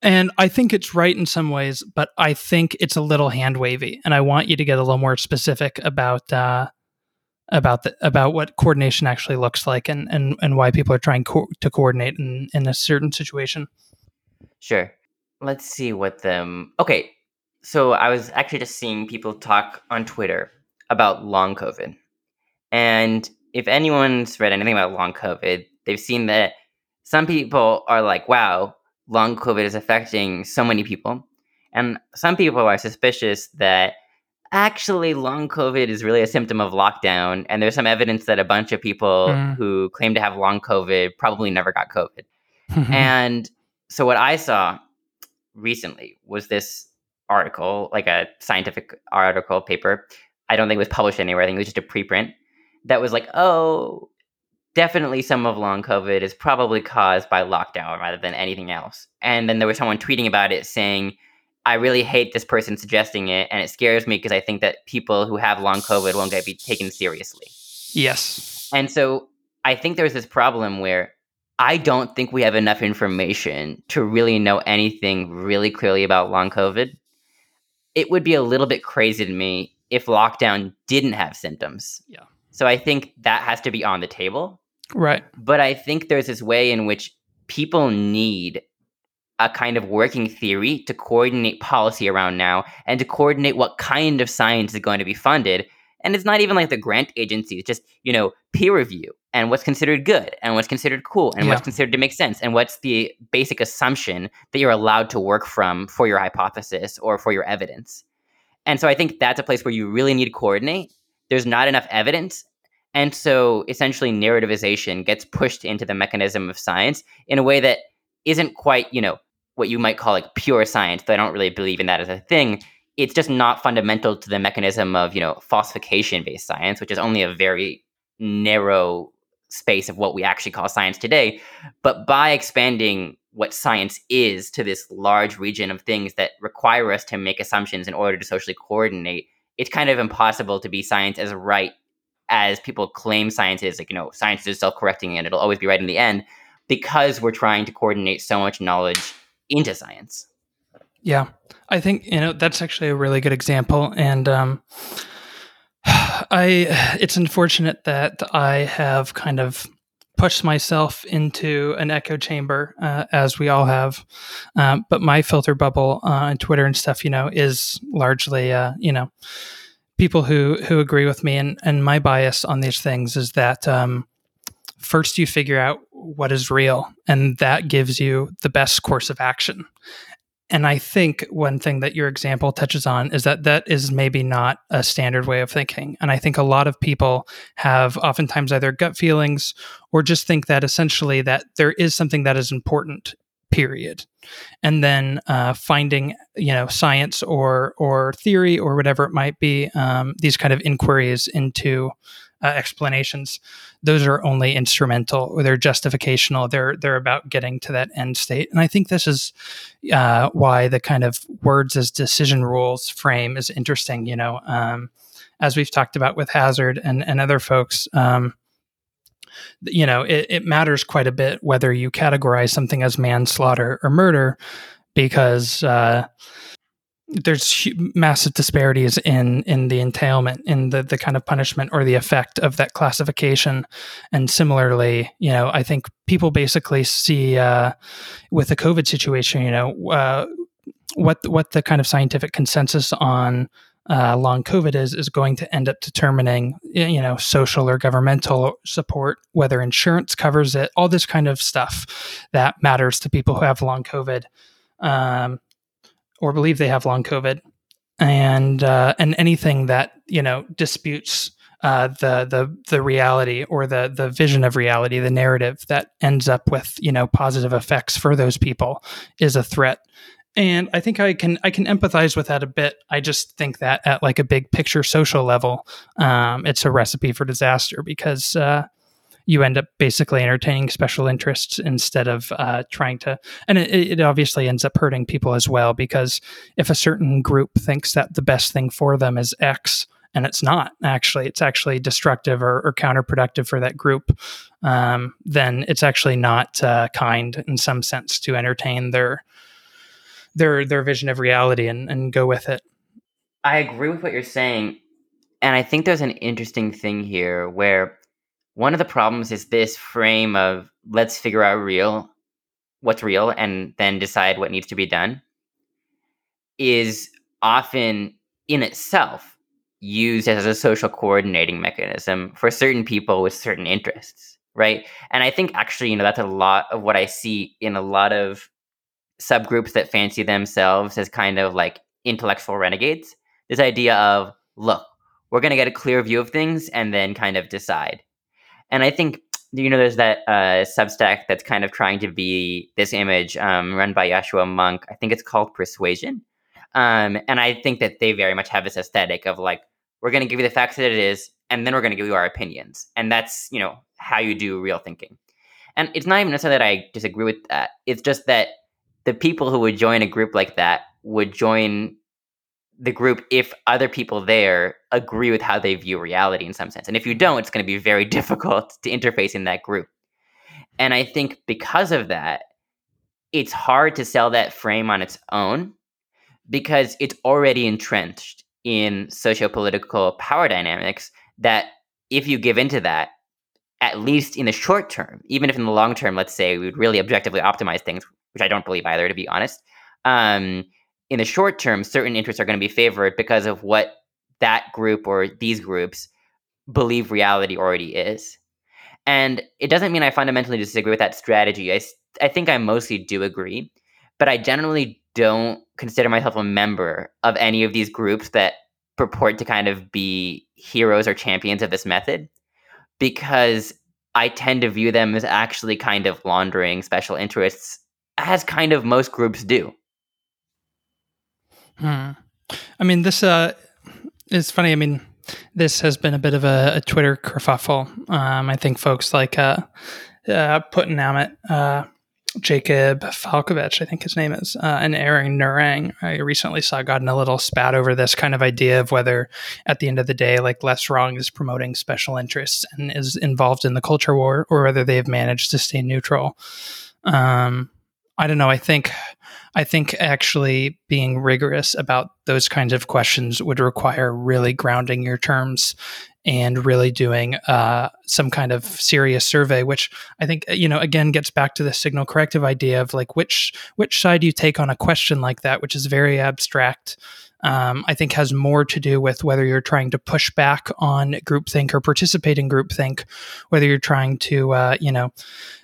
And I think it's right in some ways, but I think it's a little hand wavy. And I want you to get a little more specific about uh, about the, about what coordination actually looks like and and, and why people are trying co- to coordinate in, in a certain situation. Sure. Let's see what them. Okay, so I was actually just seeing people talk on Twitter about long COVID, and if anyone's read anything about long COVID, they've seen that some people are like, "Wow, long COVID is affecting so many people," and some people are suspicious that actually long covid is really a symptom of lockdown. And there's some evidence that a bunch of people mm. who claim to have long covid probably never got covid. And so what i saw recently was this article like a scientific article paper. I don't think it was published anywhere. I think it was just a preprint that was like oh definitely some of long covid is probably caused by lockdown rather than anything else and then there was someone tweeting about it saying I really hate this person suggesting it, and it scares me because I think that people who have long COVID won't get be taken seriously. Yes. And so I think there's this problem where I don't think we have enough information to really know anything really clearly about long COVID. It would be a little bit crazy to me if lockdown didn't have symptoms. Yeah. So I think that has to be on the table. Right. But I think there's this way in which people need a kind of working theory to coordinate policy around now and to coordinate what kind of science is going to be funded. And it's not even like the grant agency, it's just, you know, peer review and what's considered good and what's considered cool and yeah. what's considered to make sense and what's the basic assumption that you're allowed to work from for your hypothesis or for your evidence. And so I think that's a place where you really need to coordinate. There's not enough evidence. And so essentially narrativization gets pushed into the mechanism of science in a way that isn't quite, you know, what you might call like pure science, but I don't really believe in that as a thing. It's just not fundamental to the mechanism of, you know, falsification based science, which is only a very narrow space of what we actually call science today. But by expanding what science is to this large region of things that require us to make assumptions in order to socially coordinate, it's kind of impossible to be science as right as people claim science is. Like, you know, science is self correcting and it'll always be right in the end because we're trying to coordinate so much knowledge into science. Yeah, I think you know that's actually a really good example, and um, I it's unfortunate that I have kind of pushed myself into an echo chamber, uh, as we all have. Um, but my filter bubble uh, on Twitter and stuff, you know, is largely, uh, you know, people who who agree with me. And and my bias on these things is that um, first you figure out what is real, and that gives you the best course of action. And I think one thing that your example touches on is that that is maybe not a standard way of thinking. And I think a lot of people have oftentimes either gut feelings or just think that essentially that there is something that is important period. And then uh, finding you know science or or theory or whatever it might be um, these kind of inquiries into uh, explanations those are only instrumental. Or they're justificational. They're they're about getting to that end state. And i think this is uh, why the kind of words as decision rules frame is interesting you know um, as we've talked about with hazard and and other folks um, you know it, it matters quite a bit whether you categorize something as manslaughter or murder because uh, there's massive disparities in in the entailment in the the kind of punishment or the effect of that classification. And similarly you know i think people basically see uh, with the covid situation you know uh, what what the kind of scientific consensus on uh, long COVID is is going to end up determining you know social or governmental support, whether insurance covers it, all this kind of stuff that matters to people who have long COVID um, or believe they have long COVID, and uh, and anything that you know disputes. Uh, the the the reality or the the vision of reality, the narrative that ends up with you know positive effects for those people is a threat and i think i can i can empathize with that a bit. I just think that at like a big picture social level um, it's a recipe for disaster because uh, you end up basically entertaining special interests instead of uh, trying to and it, it, obviously ends up hurting people as well because if a certain group thinks that the best thing for them is x and it's not actually it's actually destructive or, or counterproductive for that group um, then it's actually not uh, kind in some sense to entertain their their their vision of reality and, and go with it. I agree with what you're saying. And I think there's an interesting thing here where one of the problems is this frame of let's figure out real what's real and then decide what needs to be done is often in itself used as a social coordinating mechanism for certain people with certain interests right and i think actually you know that's a lot of what i see in a lot of subgroups that fancy themselves as kind of like intellectual renegades. This idea of, look, we're going to get a clear view of things and then kind of decide. And I think, you know, there's that uh, Substack that's kind of trying to be this image um, run by Yascha Mounk. I think it's called Persuasion. Um, and I think that they very much have this aesthetic of like, we're going to give you the facts that it is, and then we're going to give you our opinions. And that's, you know, how you do real thinking. And it's not even necessarily that I disagree with that. It's just that the people who would join a group like that would join the group if other people there agree with how they view reality in some sense. And if you don't, it's going to be very difficult to interface in that group. And I think because of that, it's hard to sell that frame on its own because it's already entrenched in socio-political power dynamics that if you give into that, at least in the short term, even if in the long term, let's say we would really objectively optimize things, which I don't believe either, to be honest. Um, in the short term, certain interests are going to be favored because of what that group or these groups believe reality already is. And it doesn't mean I fundamentally disagree with that strategy. I, I think I mostly do agree, but I generally don't consider myself a member of any of these groups that purport to kind of be heroes or champions of this method because I tend to view them as actually kind of laundering special interests as kind of most groups do. Hmm. I mean, this uh, it's funny. I mean, this has been a bit of a, a Twitter kerfuffle. Um, I think folks like uh, uh, Putanumonit uh, Jacob Falkovich, I think his name is, uh, and Aaron Narang, I recently saw gotten a little spat over this kind of idea of whether, at the end of the day, like LessWrong is promoting special interests and is involved in the culture war, or whether they've managed to stay neutral. Um, I don't know. I think I think actually being rigorous about those kinds of questions would require really grounding your terms and really doing uh, some kind of serious survey which i think you know again gets back to the signal corrective idea of like which which side you take on a question like that which is very abstract um, I think has more to do with whether you're trying to push back on groupthink or participate in groupthink, whether you're trying to, uh, you know,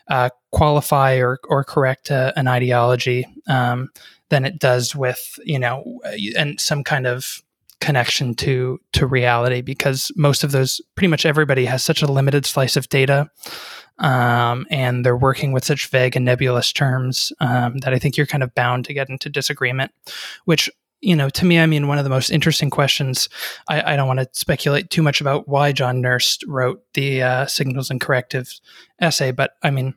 uh, qualify or, or correct uh, an ideology um, than it does with, you know, and some kind of connection to to reality because most of those pretty much everybody has such a limited slice of data um, and they're working with such vague and nebulous terms um, that I think you're kind of bound to get into disagreement, which you know, to me, I mean, one of the most interesting questions. I, I don't want to speculate too much about why John Nerst wrote the uh, signals and correctives essay, but I mean,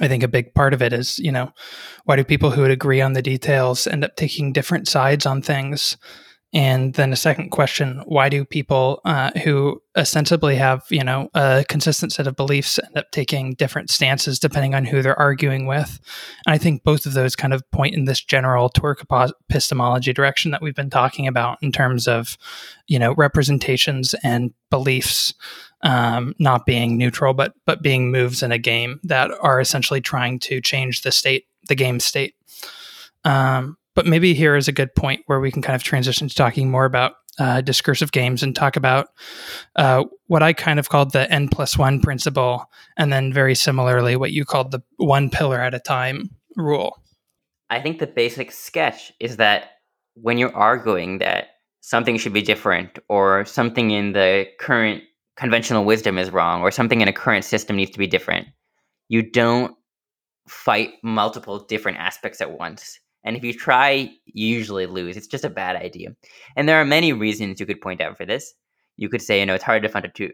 I think a big part of it is, you know, why do people who would agree on the details end up taking different sides on things? And then a second question: Why do people uh, who ostensibly have you know a consistent set of beliefs end up taking different stances depending on who they're arguing with? And I think both of those kind of point in this general Twerk epistemology direction that we've been talking about in terms of you know representations and beliefs um, not being neutral, but but being moves in a game that are essentially trying to change the state, the game state. Um, but maybe here is a good point where we can kind of transition to talking more about uh, discursive games and talk about uh, what I kind of called the N plus one principle, and then very similarly, what you called the one pillar at a time rule. I think the basic sketch is that when you're arguing that something should be different, or something in the current conventional wisdom is wrong, or something in a current system needs to be different, you don't fight multiple different aspects at once and if you try, you usually lose. It's just a bad idea. And there are many reasons you could point out for this. You could say, you know, it's hard to fight a two,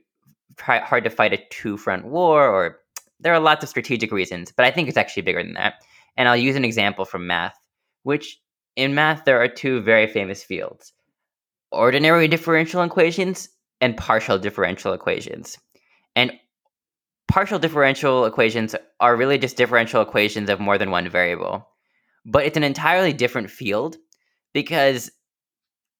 hard to fight a two front war, or there are lots of strategic reasons. But I think it's actually bigger than that. And I'll use an example from math, which in math there are two very famous fields: ordinary differential equations and partial differential equations. And partial differential equations are really just differential equations of more than one variable but it's an entirely different field because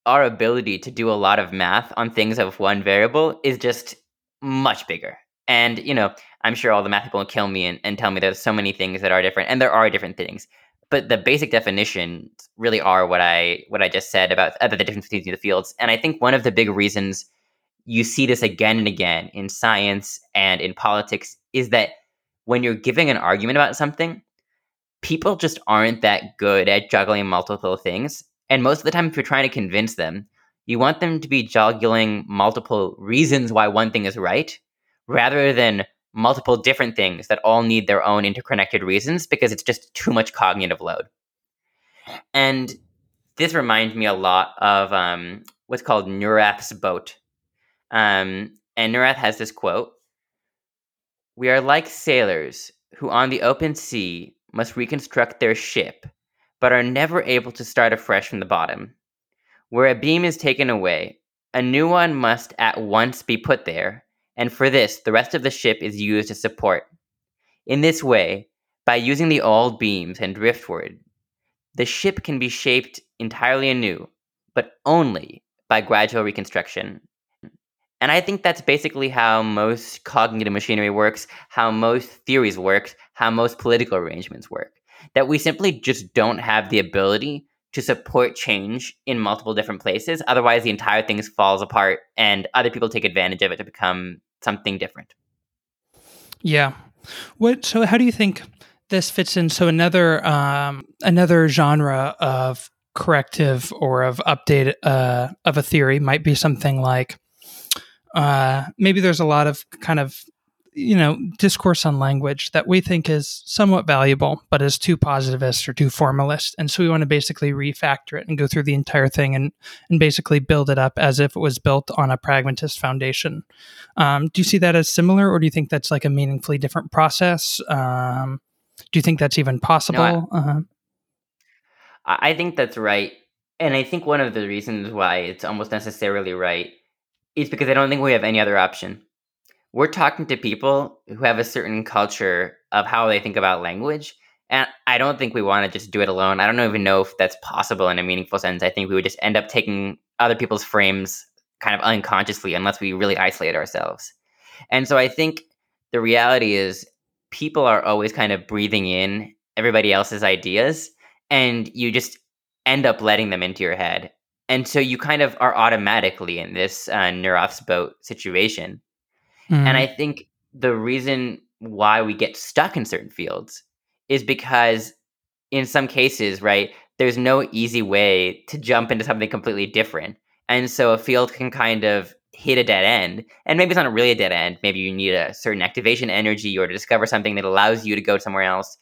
our ability to do a lot of math on things of one variable is just much bigger. And, you know, I'm sure all the math people will kill me and, and tell me there's so many things that are different, and there are different things. But the basic definitions really are what I what I just said about, about the difference between the fields. And I think one of the big reasons you see this again and again in science and in politics is that when you're giving an argument about something, people just aren't that good at juggling multiple things. And most of the time, if you're trying to convince them, you want them to be juggling multiple reasons why one thing is right rather than multiple different things that all need their own interconnected reasons because it's just too much cognitive load. And this reminds me a lot of um, what's called Neurath's boat. Um, and Neurath has this quote We are like sailors who on the open sea must reconstruct their ship, but are never able to start afresh from the bottom. Where a beam is taken away, a new one must at once be put there, and for this, the rest of the ship is used as support. In this way, by using the old beams and driftwood, the ship can be shaped entirely anew, but only by gradual reconstruction. And I think that's basically how most cognitive machinery works, how most theories work, how most political arrangements work. That we simply just don't have the ability to support change in multiple different places. Otherwise, the entire thing falls apart and other people take advantage of it to become something different. Yeah. What? So, how do you think this fits in? So, another um, another genre of corrective or of update uh, of a theory might be something like uh, maybe there's a lot of kind of you know discourse on language that we think is somewhat valuable but is too positivist or too formalist. And so we want to basically refactor it and go through the entire thing and and basically build it up as if it was built on a pragmatist foundation. Um, do you see that as similar or do you think that's like a meaningfully different process? Um, do you think that's even possible? No, I, uh-huh. I think that's right. And i think one of the reasons why it's almost necessarily right is because I don't think we have any other option. We're talking to people who have a certain culture of how they think about language, And I don't think we want to just do it alone. I don't even know if that's possible in a meaningful sense. I think we would just end up taking other people's frames kind of unconsciously unless we really isolate ourselves. And so I think the reality is people are always kind of breathing in everybody else's ideas and you just end up letting them into your head. And so you kind of are automatically in this uh, boat situation. Mm. And I think the reason why we get stuck in certain fields is because in some cases, right, there's no easy way to jump into something completely different. And so a field can kind of hit a dead end. And maybe it's not really a dead end. Maybe you need a certain activation energy or to discover something that allows you to go somewhere else.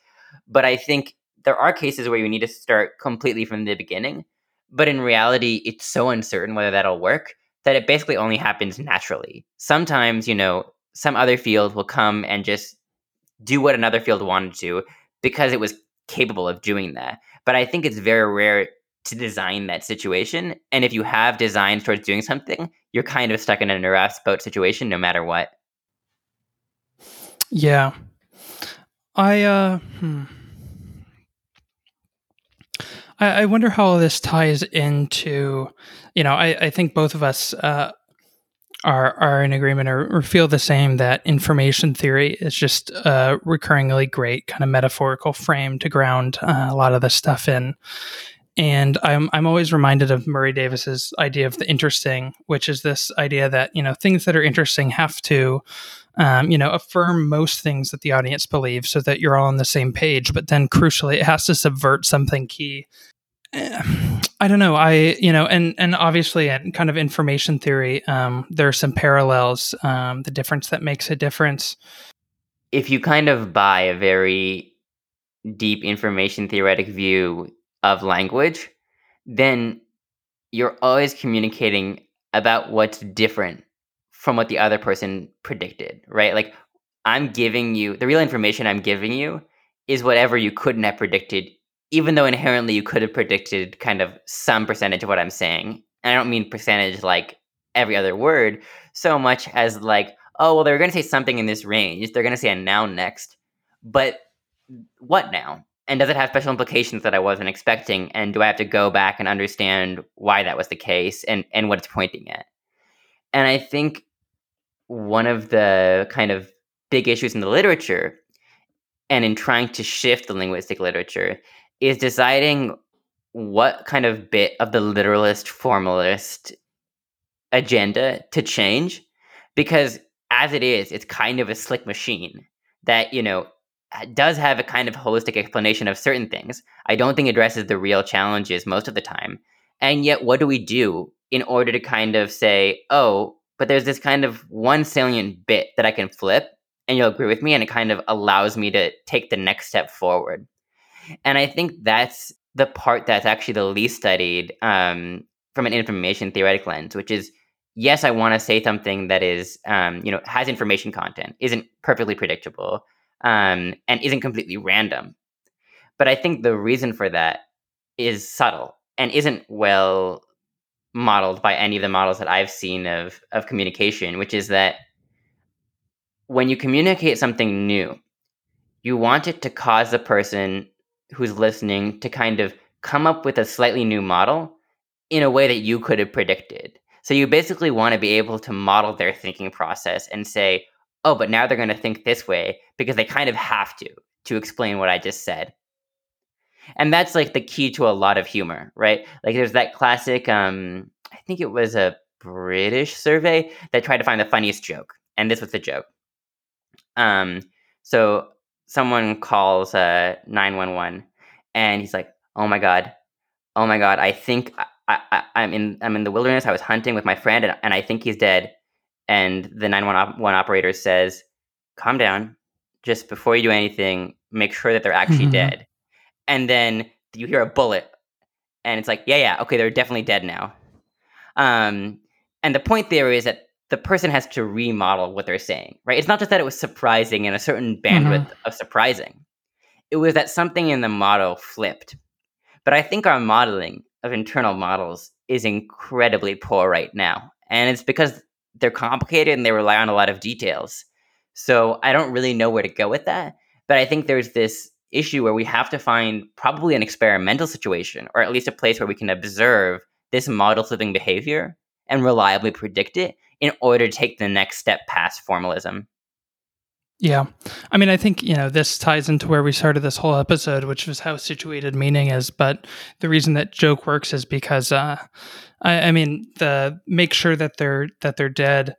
But I think there are cases where you need to start completely from the beginning. But in reality, it's so uncertain whether that'll work that it basically only happens naturally. Sometimes, you know, some other field will come and just do what another field wanted to because it was capable of doing that. But I think it's very rare to design that situation. And if you have designs towards doing something, you're kind of stuck in a Neurath's boat situation no matter what. Yeah. I uh hmm. I, I wonder how all this ties into you know, I, I think both of us uh are are in agreement or, or, feel the same that information theory is just a recurringly great kind of metaphorical frame to ground uh, a lot of the stuff in. And I'm I'm always reminded of Murray Davis's idea of the interesting, which is this idea that you know things that are interesting have to, um, you know, affirm most things that the audience believes, so that you're all on the same page. But then, crucially, it has to subvert something key. I don't know. I you know, and and obviously, in kind of information theory, um, there are some parallels. Um, the difference that makes a difference. If you kind of buy a very deep information theoretic view of language, then you're always communicating about what's different from what the other person predicted, right? Like I'm giving you the real information I'm giving you is whatever you couldn't have predicted, even though inherently you could have predicted kind of some percentage of what I'm saying. And I don't mean percentage like every other word so much as like, oh, well, they're going to say something in this range. They're going to say a noun next. But what now? And does it have special implications that I wasn't expecting? And do I have to go back and understand why that was the case and, and what it's pointing at? And I think one of the kind of big issues in the literature and in trying to shift the linguistic literature is deciding what kind of bit of the literalist formalist agenda to change because as it is it's kind of a slick machine that you know does have a kind of holistic explanation of certain things. I don't think addresses the real challenges most of the time. And yet, what do we do in order to kind of say, oh, but there's this kind of one salient bit that I can flip, and you'll agree with me, and it kind of allows me to take the next step forward. And I think that's the part that's actually the least studied um, from an information theoretic lens, which is yes, I want to say something that is, um, you know, has information content, isn't perfectly predictable, um, and isn't completely random. But I think the reason for that is subtle and isn't well modeled by any of the models that I've seen of of communication, which is that when you communicate something new, you want it to cause the person who's listening to kind of come up with a slightly new model in a way that you could have predicted. So you basically want to be able to model their thinking process and say, oh, but now they're going to think this way because they kind of have to to explain what I just said. And that's like the key to a lot of humor, right? Like there's that classic um I think it was a British survey that tried to find the funniest joke. And this was the joke. Um so someone calls uh 911 and he's like, "Oh my god. Oh my god, I think I, I, I'm in I'm in the wilderness. I was hunting with my friend and, and I think he's dead and the 911 operator says, calm down. Just before you do anything, make sure that they're actually mm-hmm. dead. And then you hear a bullet, and it's like, yeah, yeah, okay, they're definitely dead now. Um, and the point there is that the person has to remodel what they're saying, right? It's not just that it was surprising and a certain bandwidth mm-hmm. of surprising. It was that something in the model flipped. But I think our modeling of internal models is incredibly poor right now. And it's because they're complicated and they rely on a lot of details. So I don't really know where to go with that. But I think there's this issue where we have to find probably an experimental situation, or at least a place where we can observe this model living behavior and reliably predict it in order to take the next step past formalism. Yeah. I mean, I think, you know, this ties into where we started this whole episode, which was how situated meaning is. But the reason that joke works is because, uh, I, I mean, the make sure that they're, that they're dead.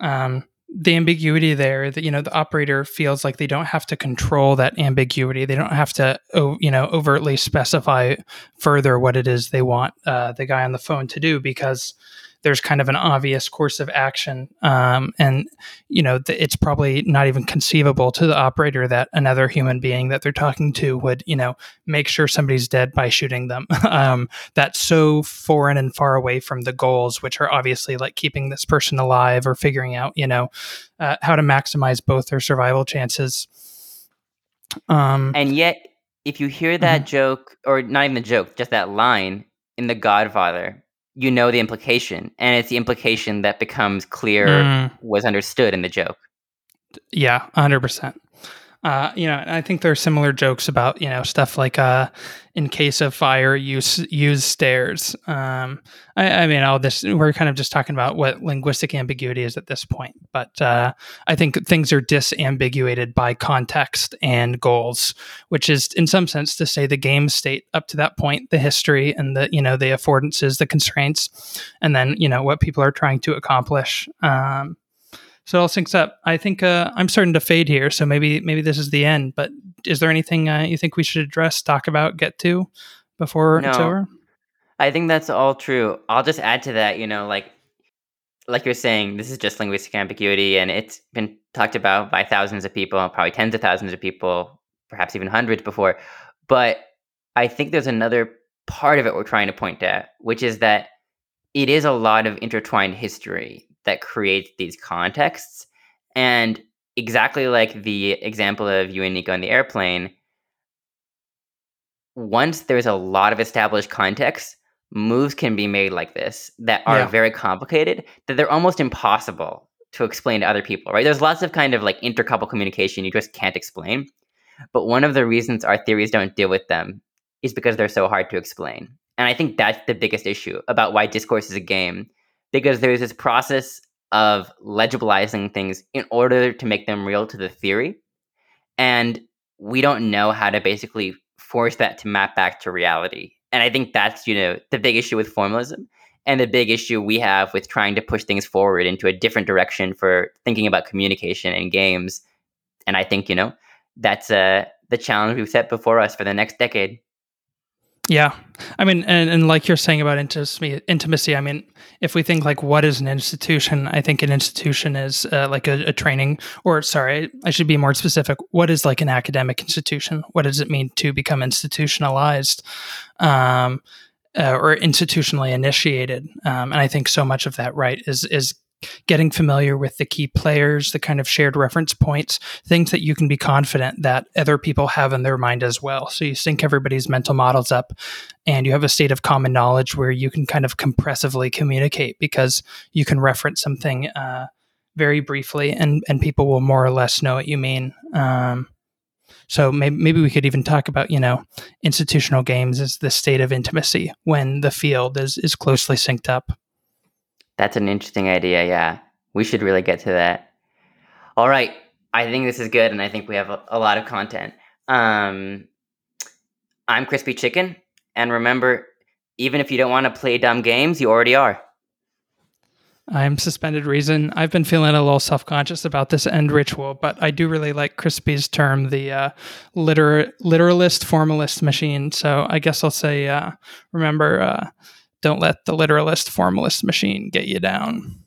Um, the ambiguity there that you know the operator feels like they don't have to control that ambiguity they don't have to you know overtly specify further what it is they want uh, the guy on the phone to do because there's kind of an obvious course of action. Um, and, you know, th- it's probably not even conceivable to the operator that another human being that they're talking to would, you know, make sure somebody's dead by shooting them. um, that's so foreign and far away from the goals, which are obviously like keeping this person alive or figuring out, you know, uh, how to maximize both their survival chances. Um, and yet, if you hear that mm-hmm. joke, or not even the joke, just that line in The Godfather, you know the implication, and it's the implication that becomes clear mm. was understood in the joke. Yeah, hundred percent. Uh, you know, I think there are similar jokes about you know stuff like uh, in case of fire, use use stairs. Um, I, I, mean, all this we're kind of just talking about what linguistic ambiguity is at this point, but uh, I think things are disambiguated by context and goals, which is in some sense to say the game state up to that point, the history and the you know the affordances, the constraints, and then you know what people are trying to accomplish. Um, so it all syncs up. I think uh, I'm starting to fade here, so maybe maybe this is the end. But is there anything uh, you think we should address, talk about, get to before no, it's over? I think that's all true. I'll just add to that. You know, like like you're saying, this is just linguistic ambiguity, and it's been talked about by thousands of people, probably tens of thousands of people, perhaps even hundreds before. But I think there's another part of it we're trying to point at, which is that it is a lot of intertwined history that creates these contexts. And exactly like the example of you and Nico in the airplane, once there's a lot of established context, moves can be made like this that are yeah. very complicated, that they're almost impossible to explain to other people, right? There's lots of kind of like intercouple communication you just can't explain. But one of the reasons our theories don't deal with them is because they're so hard to explain. And I think that's the biggest issue about why discourse is a game because there's this process of legibilizing things in order to make them real to the theory. And we don't know how to basically force that to map back to reality. And I think that's, you know, the big issue with formalism and the big issue we have with trying to push things forward into a different direction for thinking about communication and games. And I think, you know, that's uh, the challenge we've set before us for the next decade. Yeah. I mean, and, and like you're saying about intimacy, intimacy, I mean, if we think like what is an institution, I think an institution is uh, like a, a, training, or sorry, I should be more specific. What is like an academic institution? What does it mean to become institutionalized? Um, uh, or institutionally initiated, um, and I think so much of that, right, is is getting familiar with the key players, the kind of shared reference points, things that you can be confident that other people have in their mind as well. So you sync everybody's mental models up and you have a state of common knowledge where you can kind of compressively communicate because you can reference something uh, very briefly and, and people will more or less know what you mean. Um, so maybe, maybe we could even talk about, you know, institutional games as the state of intimacy when the field is, is closely synced up. That's an interesting idea. Yeah. We should really get to that. All right. I think this is good, and I think we have a, a lot of content. Um, I'm Crispy Chicken, and remember, even if you don't want to play dumb games, you already are. I'm suspended reason. I've been feeling a little self conscious about this end ritual, but I do really like Crispy's term, the uh, liter- literalist formalist machine. So I guess I'll say, uh, remember, uh, don't let the literalist formalist machine get you down.